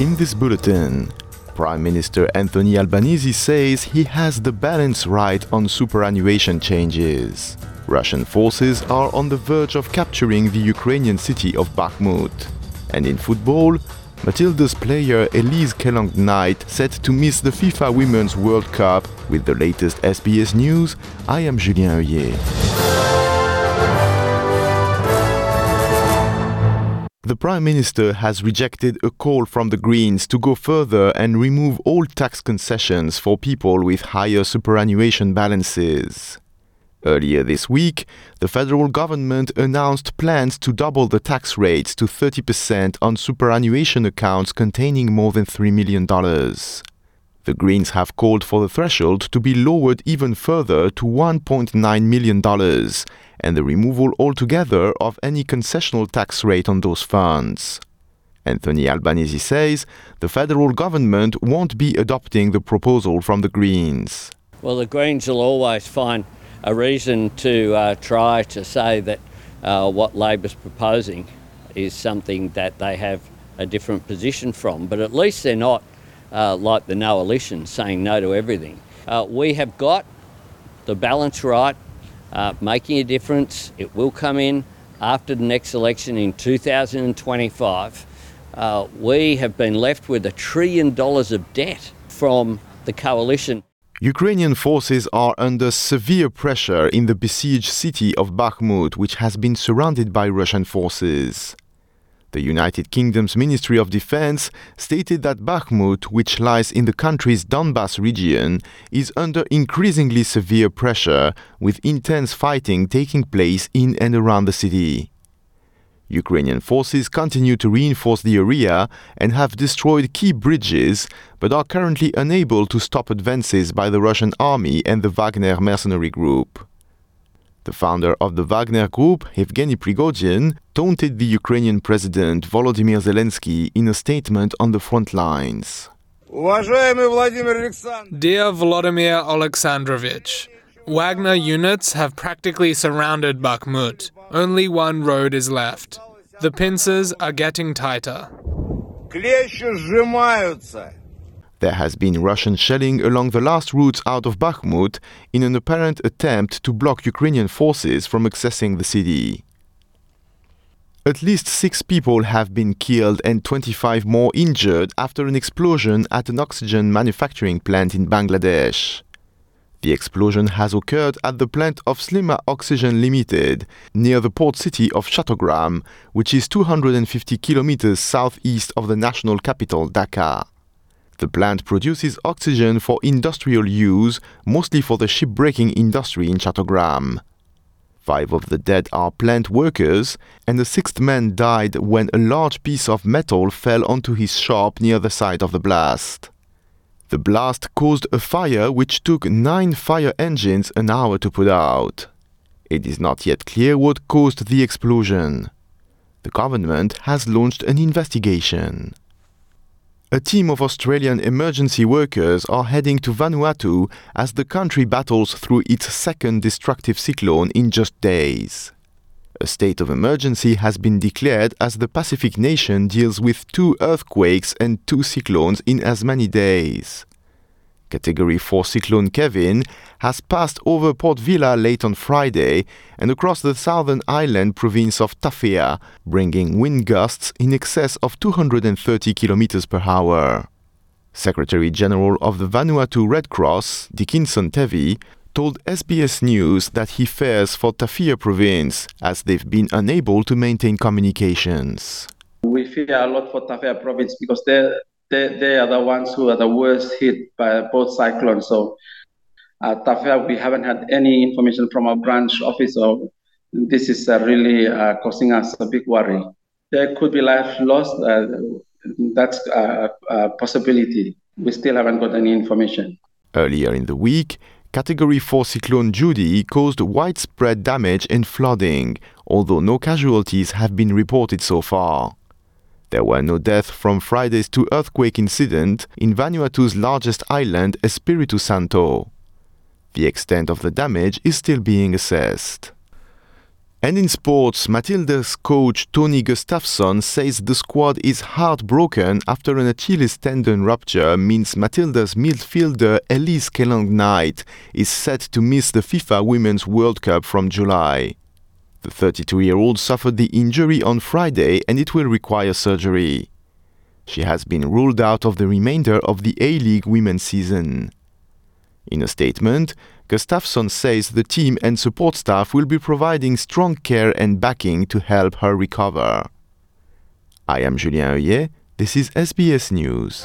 In this bulletin, Prime Minister Anthony Albanese says he has the balance right on superannuation changes. Russian forces are on the verge of capturing the Ukrainian city of Bakhmut. And in football, Matilda's player Elise Kellond Knight set to miss the FIFA Women's World Cup. With the latest SBS news, I am Julien Heuillet. The Prime Minister has rejected a call from the Greens to go further and remove all tax concessions for people with higher superannuation balances. Earlier this week, the federal government announced plans to double the tax rates to 30% on superannuation accounts containing more than $3 million. The Greens have called for the threshold to be lowered even further to $1.9 million and the removal altogether of any concessional tax rate on those funds. Anthony Albanese says the federal government won't be adopting the proposal from the Greens. Well, the Greens will always find a reason to uh, try to say that uh, what Labor's proposing is something that they have a different position from, but at least they're not uh, like the no saying no to everything. Uh, we have got the balance right, uh, making a difference. It will come in after the next election in 2025. Uh, we have been left with a trillion dollars of debt from the coalition. Ukrainian forces are under severe pressure in the besieged city of Bakhmut, which has been surrounded by Russian forces. The United Kingdom's Ministry of Defense stated that Bakhmut, which lies in the country's Donbas region, is under increasingly severe pressure, with intense fighting taking place in and around the city. Ukrainian forces continue to reinforce the area and have destroyed key bridges, but are currently unable to stop advances by the Russian army and the Wagner mercenary group. The founder of the Wagner Group, Evgeny Prigozhin, taunted the Ukrainian president Volodymyr Zelensky in a statement on the front lines. Dear Volodymyr Alexandrovich, Wagner units have practically surrounded Bakhmut. Only one road is left. The pincers are getting tighter. There has been Russian shelling along the last routes out of Bakhmut in an apparent attempt to block Ukrainian forces from accessing the city. At least six people have been killed and 25 more injured after an explosion at an oxygen manufacturing plant in Bangladesh. The explosion has occurred at the plant of Slima Oxygen Limited near the port city of Chattogram, which is 250 kilometers southeast of the national capital Dhaka. The plant produces oxygen for industrial use, mostly for the shipbreaking industry in Chattogram. Five of the dead are plant workers, and the sixth man died when a large piece of metal fell onto his shop near the site of the blast. The blast caused a fire which took nine fire engines an hour to put out. It is not yet clear what caused the explosion. The government has launched an investigation. A team of Australian emergency workers are heading to Vanuatu as the country battles through its second destructive cyclone in just days. A state of emergency has been declared as the Pacific nation deals with two earthquakes and two cyclones in as many days. Category 4 cyclone Kevin has passed over Port Vila late on Friday and across the southern island province of Tafea, bringing wind gusts in excess of 230 km per hour. Secretary General of the Vanuatu Red Cross, Dickinson Tevi, told SBS News that he fears for Tafea province as they've been unable to maintain communications. We fear a lot for Tafea province because they're they, they are the ones who are the worst hit by both cyclones. So at Tafea, we haven't had any information from our branch office. So this is uh, really uh, causing us a big worry. There could be life lost. Uh, that's a, a possibility. We still haven't got any information. Earlier in the week, Category 4 Cyclone Judy caused widespread damage and flooding, although no casualties have been reported so far. There were no deaths from Friday's two earthquake incident in Vanuatu's largest island, Espiritu Santo. The extent of the damage is still being assessed. And in sports, Matilda's coach Tony Gustavsson says the squad is heartbroken after an Achilles tendon rupture means Matilda's midfielder Elise Kellond-Knight is set to miss the FIFA Women's World Cup from July. The 32 year old suffered the injury on Friday and it will require surgery. She has been ruled out of the remainder of the A League women's season. In a statement, Gustavsson says the team and support staff will be providing strong care and backing to help her recover. I am Julien Heuillet. This is SBS News.